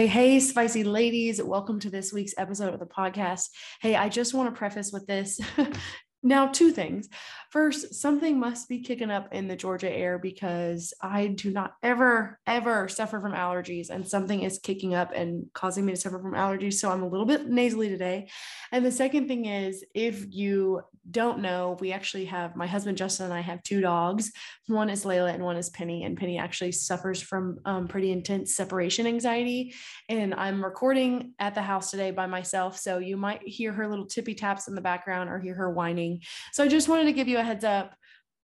Hey, hey, spicy ladies, welcome to this week's episode of the podcast. Hey, I just want to preface with this. now, two things. First, something must be kicking up in the Georgia air because I do not ever, ever suffer from allergies, and something is kicking up and causing me to suffer from allergies. So I'm a little bit nasally today. And the second thing is, if you don't know, we actually have my husband Justin and I have two dogs. One is Layla and one is Penny. And Penny actually suffers from um, pretty intense separation anxiety. And I'm recording at the house today by myself. So you might hear her little tippy taps in the background or hear her whining. So I just wanted to give you a heads up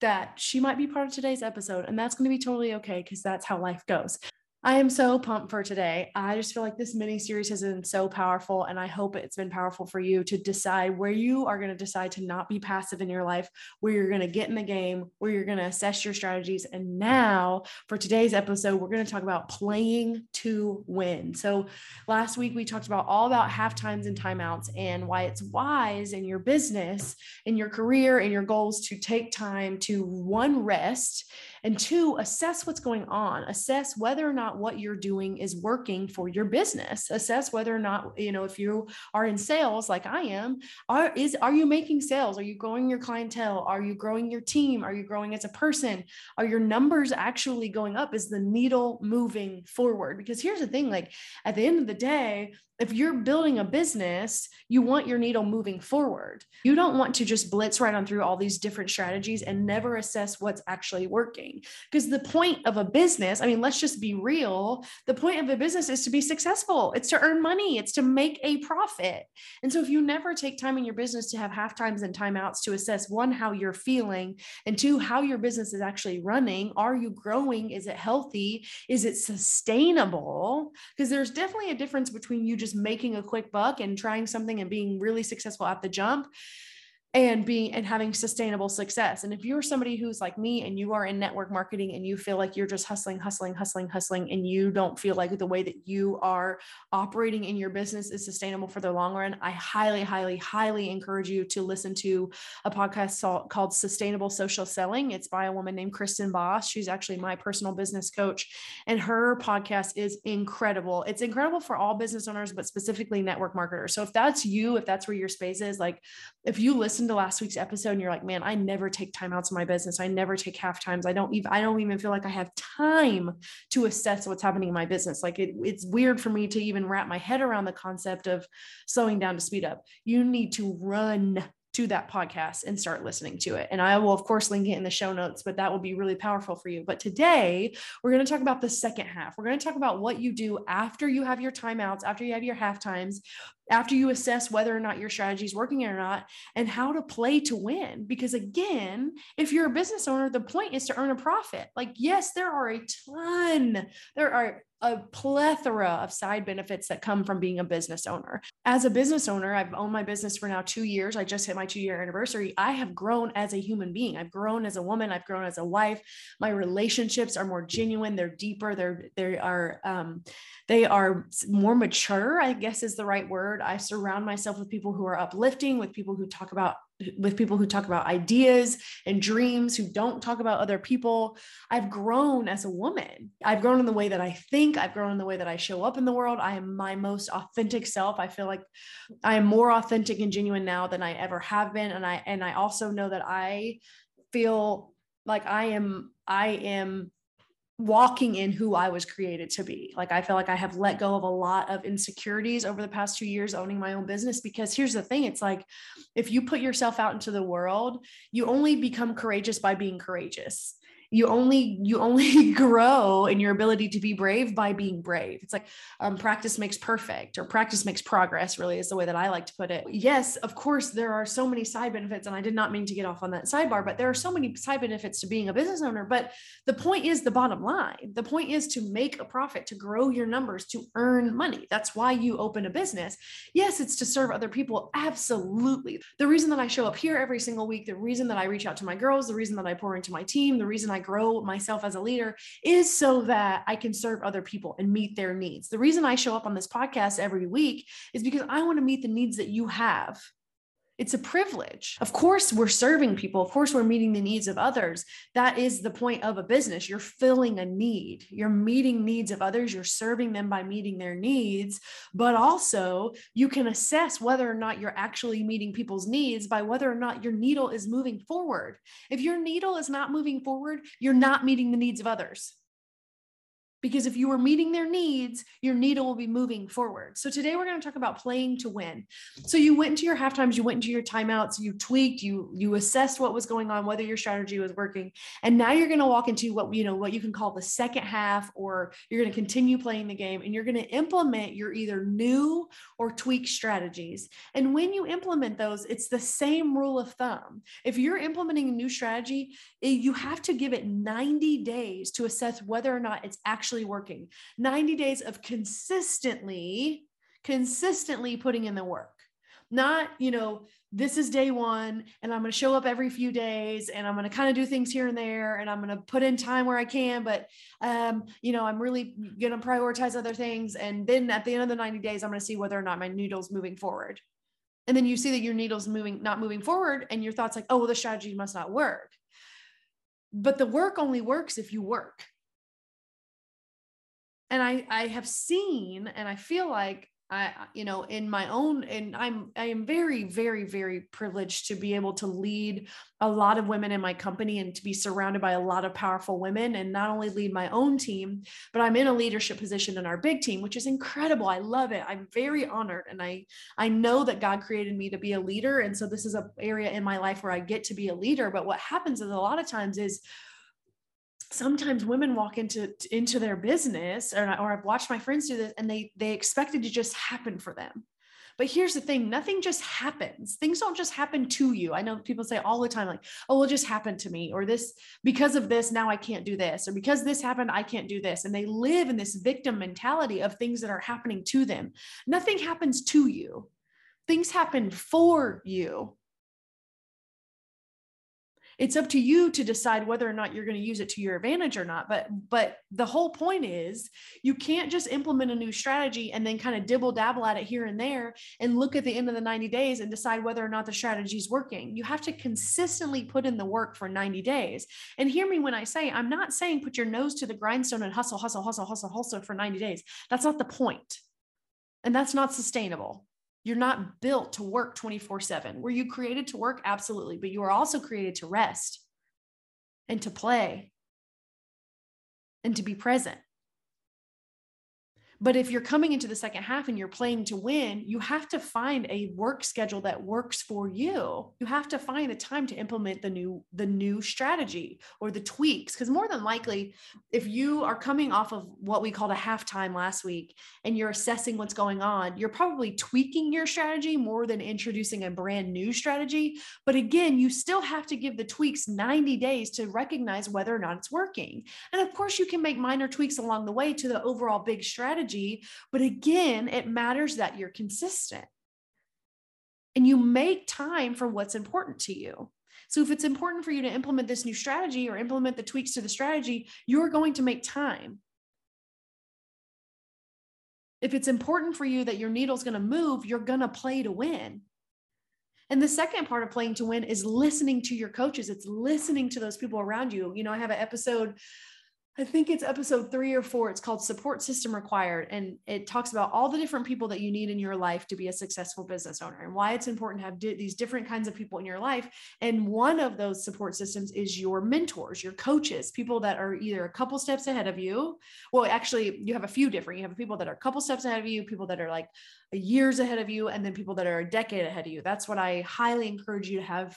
that she might be part of today's episode, and that's going to be totally okay because that's how life goes. I am so pumped for today. I just feel like this mini series has been so powerful, and I hope it's been powerful for you to decide where you are going to decide to not be passive in your life, where you're going to get in the game, where you're going to assess your strategies. And now, for today's episode, we're going to talk about playing to win. So, last week we talked about all about half times and timeouts and why it's wise in your business, in your career, in your goals to take time to one, rest and two, assess what's going on, assess whether or not what you're doing is working for your business, assess whether or not, you know, if you are in sales like I am, are is are you making sales? Are you growing your clientele? Are you growing your team? Are you growing as a person? Are your numbers actually going up? Is the needle moving forward? Because here's the thing, like at the end of the day, if you're building a business, you want your needle moving forward. You don't want to just blitz right on through all these different strategies and never assess what's actually working. Because the point of a business, I mean, let's just be real. The point of a business is to be successful, it's to earn money, it's to make a profit. And so if you never take time in your business to have half times and timeouts to assess one, how you're feeling, and two, how your business is actually running, are you growing? Is it healthy? Is it sustainable? Because there's definitely a difference between you just making a quick buck and trying something and being really successful at the jump and being and having sustainable success. And if you're somebody who's like me and you are in network marketing and you feel like you're just hustling, hustling, hustling, hustling, and you don't feel like the way that you are operating in your business is sustainable for the long run, I highly, highly, highly encourage you to listen to a podcast called Sustainable Social Selling. It's by a woman named Kristen Boss. She's actually my personal business coach, and her podcast is incredible. It's incredible for all business owners, but specifically network marketers. So if that's you, if that's where your space is, like if you listen listen to last week's episode and you're like, man, I never take timeouts in my business. I never take half times. I don't even, I don't even feel like I have time to assess what's happening in my business. Like it, it's weird for me to even wrap my head around the concept of slowing down to speed up. You need to run to that podcast and start listening to it. And I will, of course, link it in the show notes, but that will be really powerful for you. But today, we're going to talk about the second half. We're going to talk about what you do after you have your timeouts, after you have your half times, after you assess whether or not your strategy is working or not, and how to play to win. Because again, if you're a business owner, the point is to earn a profit. Like, yes, there are a ton, there are a plethora of side benefits that come from being a business owner. As a business owner, I've owned my business for now two years. I just hit my two year anniversary. I have grown as a human being. I've grown as a woman. I've grown as a wife. My relationships are more genuine. They're deeper. They're they are um, they are more mature. I guess is the right word. I surround myself with people who are uplifting, with people who talk about with people who talk about ideas and dreams, who don't talk about other people. I've grown as a woman. I've grown in the way that I think, I've grown in the way that I show up in the world. I am my most authentic self. I feel like I am more authentic and genuine now than I ever have been. And I and I also know that I feel like I am I am walking in who I was created to be. Like I feel like I have let go of a lot of insecurities over the past 2 years owning my own business because here's the thing it's like if you put yourself out into the world, you only become courageous by being courageous you only you only grow in your ability to be brave by being brave. It's like um, practice makes perfect or practice makes progress really is the way that i like to put it. Yes of course there are so many side benefits and i did not mean to get off on that sidebar but there are so many side benefits to being a business owner. But the point is the bottom line. The point is to make a profit to grow your numbers to earn money. That's why you open a business. Yes it's to serve other people. Absolutely. The reason that i show up here every single week the reason that i reach out to my girls the reason that i pour into my team the reason i grow myself as a leader is so that I can serve other people and meet their needs. The reason I show up on this podcast every week is because I want to meet the needs that you have. It's a privilege. Of course, we're serving people. Of course, we're meeting the needs of others. That is the point of a business. You're filling a need, you're meeting needs of others, you're serving them by meeting their needs. But also, you can assess whether or not you're actually meeting people's needs by whether or not your needle is moving forward. If your needle is not moving forward, you're not meeting the needs of others because if you are meeting their needs, your needle will be moving forward. So today we're going to talk about playing to win. So you went into your half times, you went into your timeouts, you tweaked, you you assessed what was going on, whether your strategy was working, and now you're going to walk into what you know what you can call the second half, or you're going to continue playing the game, and you're going to implement your either new or tweak strategies. And when you implement those, it's the same rule of thumb. If you're implementing a new strategy, eh, you have to give it 90 days to assess whether or not it's actually actually working. 90 days of consistently consistently putting in the work. Not you know this is day one and i'm going to show up every few days and i'm going to kind of do things here and there and i'm going to put in time where i can but um, you know i'm really going to prioritize other things and then at the end of the 90 days i'm going to see whether or not my needle's moving forward. And then you see that your needle's moving not moving forward and your thoughts like oh well the strategy must not work. But the work only works if you work and I I have seen and I feel like I you know in my own and I'm I am very very very privileged to be able to lead a lot of women in my company and to be surrounded by a lot of powerful women and not only lead my own team but I'm in a leadership position in our big team which is incredible. I love it. I'm very honored and I I know that God created me to be a leader. And so this is an area in my life where I get to be a leader. But what happens is a lot of times is sometimes women walk into into their business or, or i've watched my friends do this and they they expect it to just happen for them. But here's the thing nothing just happens. Things don't just happen to you. I know people say all the time like oh it just happened to me or this because of this now i can't do this or because this happened i can't do this. And they live in this victim mentality of things that are happening to them. Nothing happens to you. Things happen for you it's up to you to decide whether or not you're going to use it to your advantage or not but but the whole point is you can't just implement a new strategy and then kind of dibble dabble at it here and there and look at the end of the 90 days and decide whether or not the strategy is working. You have to consistently put in the work for 90 days. And hear me when i say i'm not saying put your nose to the grindstone and hustle hustle hustle hustle hustle for 90 days. That's not the point. And that's not sustainable you're not built to work 24 7. Were you created to work? Absolutely. But you are also created to rest and to play and to be present. But if you're coming into the second half and you're playing to win, you have to find a work schedule that works for you. You have to find the time to implement the new the new strategy or the tweaks because more than likely if you are coming off of what we called a halftime last week and you're assessing what's going on, you're probably tweaking your strategy more than introducing a brand new strategy. But again, you still have to give the tweaks 90 days to recognize whether or not it's working. And of course, you can make minor tweaks along the way to the overall big strategy strategy. But again, it matters that you're consistent and you make time for what's important to you. So if it's important for you to implement this new strategy or implement the tweaks to the strategy, you're going to make time. If it's important for you that your needle's going to move, you're going to play to win. And the second part of playing to win is listening to your coaches. It's listening to those people around you. You know, I have an episode I think it's episode three or four. It's called Support System Required. And it talks about all the different people that you need in your life to be a successful business owner and why it's important to have these different kinds of people in your life. And one of those support systems is your mentors, your coaches, people that are either a couple steps ahead of you. Well, actually, you have a few different. You have people that are a couple steps ahead of you, people that are like years ahead of you, and then people that are a decade ahead of you. That's what I highly encourage you to have.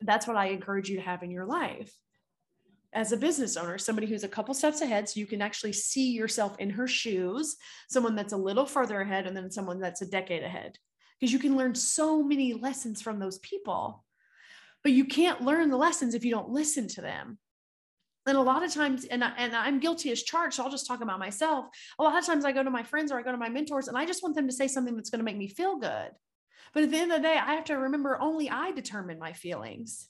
That's what I encourage you to have in your life as a business owner, somebody who's a couple steps ahead, so you can actually see yourself in her shoes, someone that's a little further ahead, and then someone that's a decade ahead. Because you can learn so many lessons from those people. But you can't learn the lessons if you don't listen to them. And a lot of times, and, I, and I'm guilty as charged, so I'll just talk about myself. A lot of times I go to my friends or I go to my mentors and I just want them to say something that's going to make me feel good. But at the end of the day, I have to remember only I determine my feelings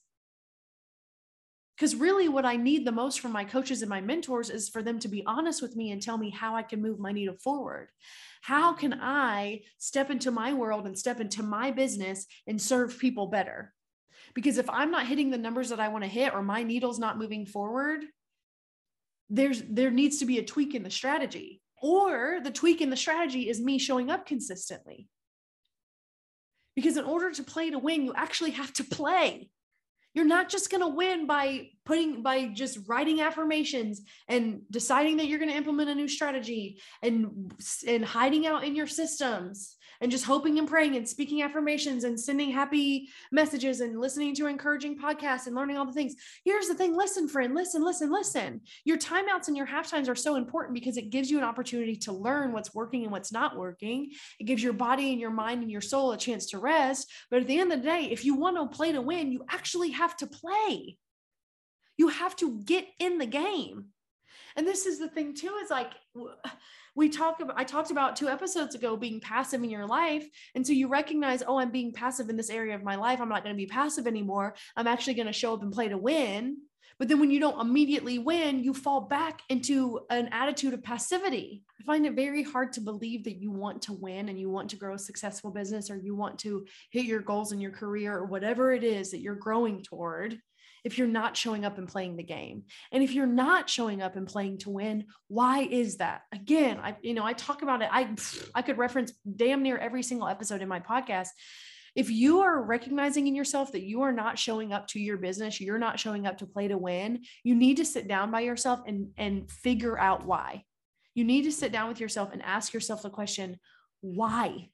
Because really, what I need the most from my coaches and my mentors is for them to be honest with me and tell me how I can move my needle forward. How can I step into my world and step into my business and serve people better? Because if I'm not hitting the numbers that I want to hit or my needle's not moving forward, there's there needs to be a tweak in the strategy. Or the tweak in the strategy is me showing up consistently. Because in order to play to win, you actually have to play you're not just going to win by putting by just writing affirmations and deciding that you're going to implement a new strategy and and hiding out in your systems and just hoping and praying and speaking affirmations and sending happy messages and listening to encouraging podcasts and learning all the things. Here's the thing listen, friend, listen, listen, listen. Your timeouts and your half times are so important because it gives you an opportunity to learn what's working and what's not working. It gives your body and your mind and your soul a chance to rest. But at the end of the day, if you want to play to win, you actually have to play. You have to get in the game. And this is the thing too is like we talk about I talked about two episodes ago being passive in your life. And so you recognize, oh, I'm being passive in this area of my life. I'm not going to be passive anymore. I'm actually going to show up and play to win. But then when you don't immediately win, you fall back into an attitude of passivity. I find it very hard to believe that you want to win and you want to grow a successful business or you want to hit your goals in your career or whatever it is that you're growing toward if you're not showing up and playing the game. And if you're not showing up and playing to win, why is that? Again, I you know, I talk about it. I I could reference damn near every single episode in my podcast. If you are recognizing in yourself that you are not showing up to your business, you're not showing up to play to win, you need to sit down by yourself and and figure out why. You need to sit down with yourself and ask yourself the question, why?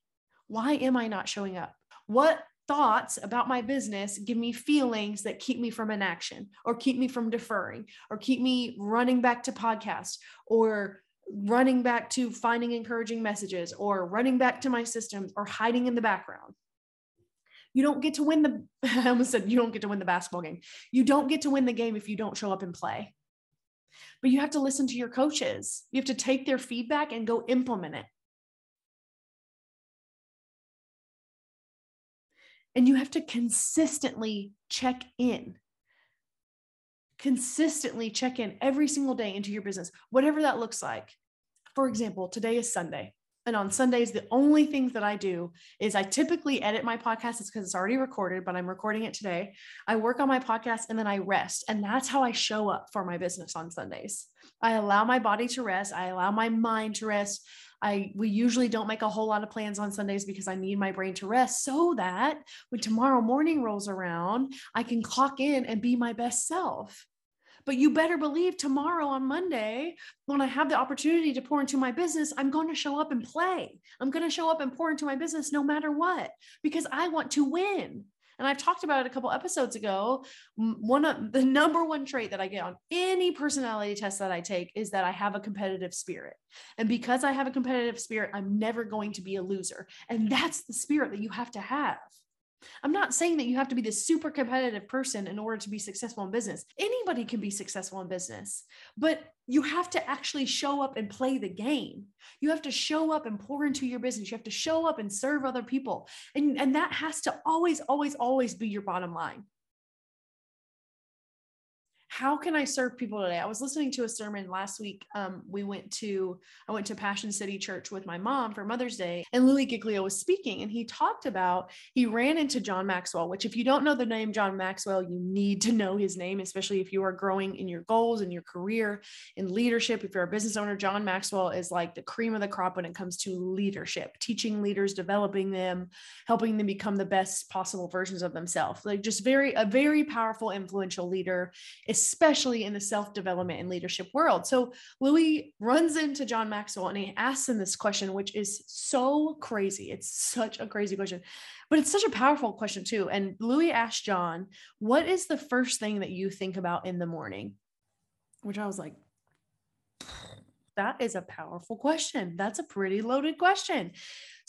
Why am I not showing up? What thoughts about my business give me feelings that keep me from inaction or keep me from deferring or keep me running back to podcasts or running back to finding encouraging messages or running back to my systems or hiding in the background. You don't get to win the, I almost said you don't get to win the basketball game. You don't get to win the game if you don't show up and play. But you have to listen to your coaches. You have to take their feedback and go implement it. And you have to consistently check in. Consistently check in every single day into your business, whatever that looks like. For example, today is Sunday. And on Sundays, the only things that I do is I typically edit my podcast. It's because it's already recorded, but I'm recording it today. I work on my podcast and then I rest. And that's how I show up for my business on Sundays. I allow my body to rest. I allow my mind to rest. I we usually don't make a whole lot of plans on Sundays because I need my brain to rest so that when tomorrow morning rolls around, I can clock in and be my best self. But you better believe tomorrow on Monday, when I have the opportunity to pour into my business, I'm going to show up and play. I'm going to show up and pour into my business no matter what, because I want to win. And I've talked about it a couple episodes ago. One of the number one trait that I get on any personality test that I take is that I have a competitive spirit. And because I have a competitive spirit, I'm never going to be a loser. And that's the spirit that you have to have. I'm not saying that you have to be this super competitive person in order to be successful in business. Anybody can be successful in business, but you have to actually show up and play the game. You have to show up and pour into your business. You have to show up and serve other people. And, and that has to always, always, always be your bottom line how can I serve people today? I was listening to a sermon last week. Um, we went to, I went to Passion City Church with my mom for Mother's Day, and Louie Giglio was speaking, and he talked about he ran into John Maxwell. Which, if you don't know the name John Maxwell, you need to know his name, especially if you are growing in your goals and your career in leadership. If you're a business owner, John Maxwell is like the cream of the crop when it comes to leadership, teaching leaders, developing them, helping them become the best possible versions of themselves. Like just very a very powerful, influential leader especially in the self development and leadership world. So Louie runs into John Maxwell and he asks him this question, which is so crazy. It's such a crazy question, but it's such a powerful question too. And Louie asked John, What is the first thing that you think about in the morning? Which I was like, that is a powerful question. That's a pretty loaded question.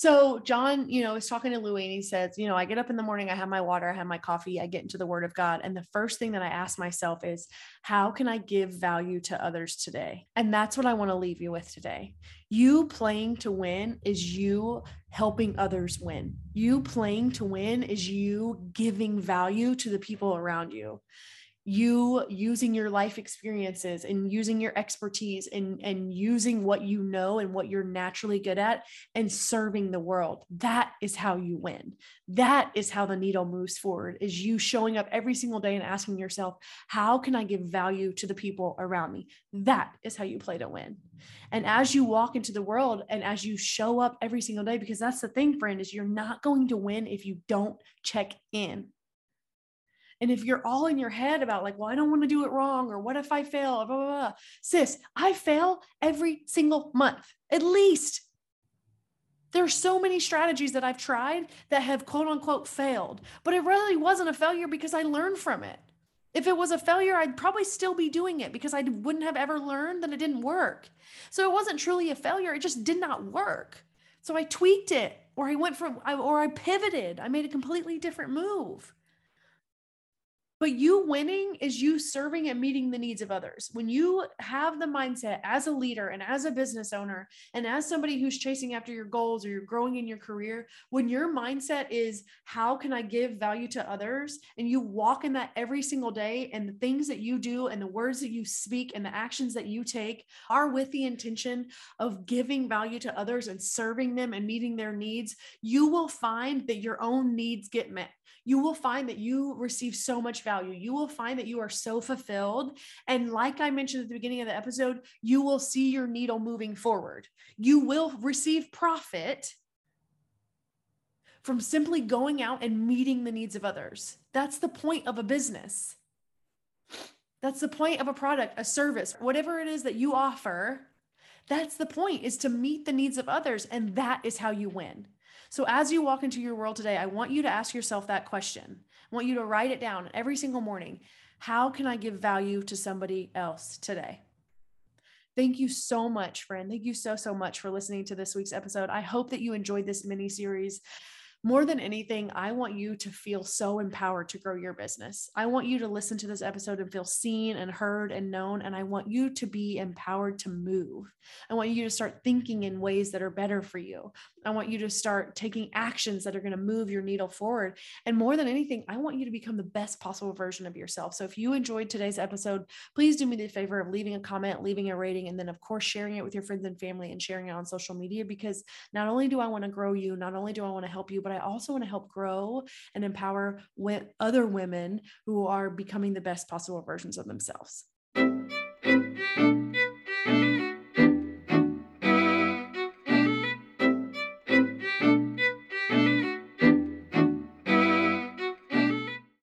So John, you know, is talking to Louie and he says, you know, I get up in the morning, I have my water, I have my coffee, I get into the word of God. And the first thing that I ask myself is, how can I give value to others today? And that's what I want to leave you with today. You playing to win is you helping others win. You playing to win is you giving value to the people around you you using your life experiences and using your expertise and, and using what you know and what you're naturally good at and serving the world. That is how you win. That is how the needle moves forward is you showing up every single day and asking yourself, how can I give value to the people around me? That is how you play to win. And as you walk into the world and as you show up every single day, because that's the thing, friend, is you're not going to win if you don't check in and if you're all in your head about like, well, I don't want to do it wrong, or what if I fail, blah, blah, blah. sis, I fail every single month, at least. There are so many strategies that I've tried that have quote unquote failed, but it really wasn't a failure because I learned from it. If it was a failure, I'd probably still be doing it because I wouldn't have ever learned that it didn't work. So it wasn't truly a failure, it just did not work. So I tweaked it or I went from or I pivoted. I made a completely different move. But you winning is you serving and meeting the needs of others. When you have the mindset as a leader and as a business owner and as somebody who's chasing after your goals or you're growing in your career, when your mindset is, how can I give value to others? And you walk in that every single day, and the things that you do and the words that you speak and the actions that you take are with the intention of giving value to others and serving them and meeting their needs, you will find that your own needs get met you will find that you receive so much value. You will find that you are so fulfilled. And like I mentioned at the beginning of the episode, you will see your needle moving forward. You will receive profit from simply going out and meeting the needs of others. That's the point of a business. That's the point of a product, a service, whatever it is that you offer. That's the point is to meet the needs of others. And that is how you win. So as you walk into your world today, I want you to ask yourself that question. I want you to write it down every single morning. How can I give value to somebody else today? Thank you so much, friend. Thank you so, so much for listening to this week's episode. I hope that you enjoyed this mini series more than anything, I want you to feel so empowered to grow your business. I want you to listen to this episode and feel seen and heard and known. And I want you to be empowered to move. I want you to start thinking in ways that are better for you. I want you to start taking actions that are going to move your needle forward. And more than anything, I want you to become the best possible version of yourself. So if you enjoyed today's episode, please do me the favor of leaving a comment, leaving a rating, and then, of course, sharing it with your friends and family and sharing it on social media because not only do I want to grow you, not only do I want to help you, but I also want to help grow and empower other women who are becoming the best possible versions of themselves.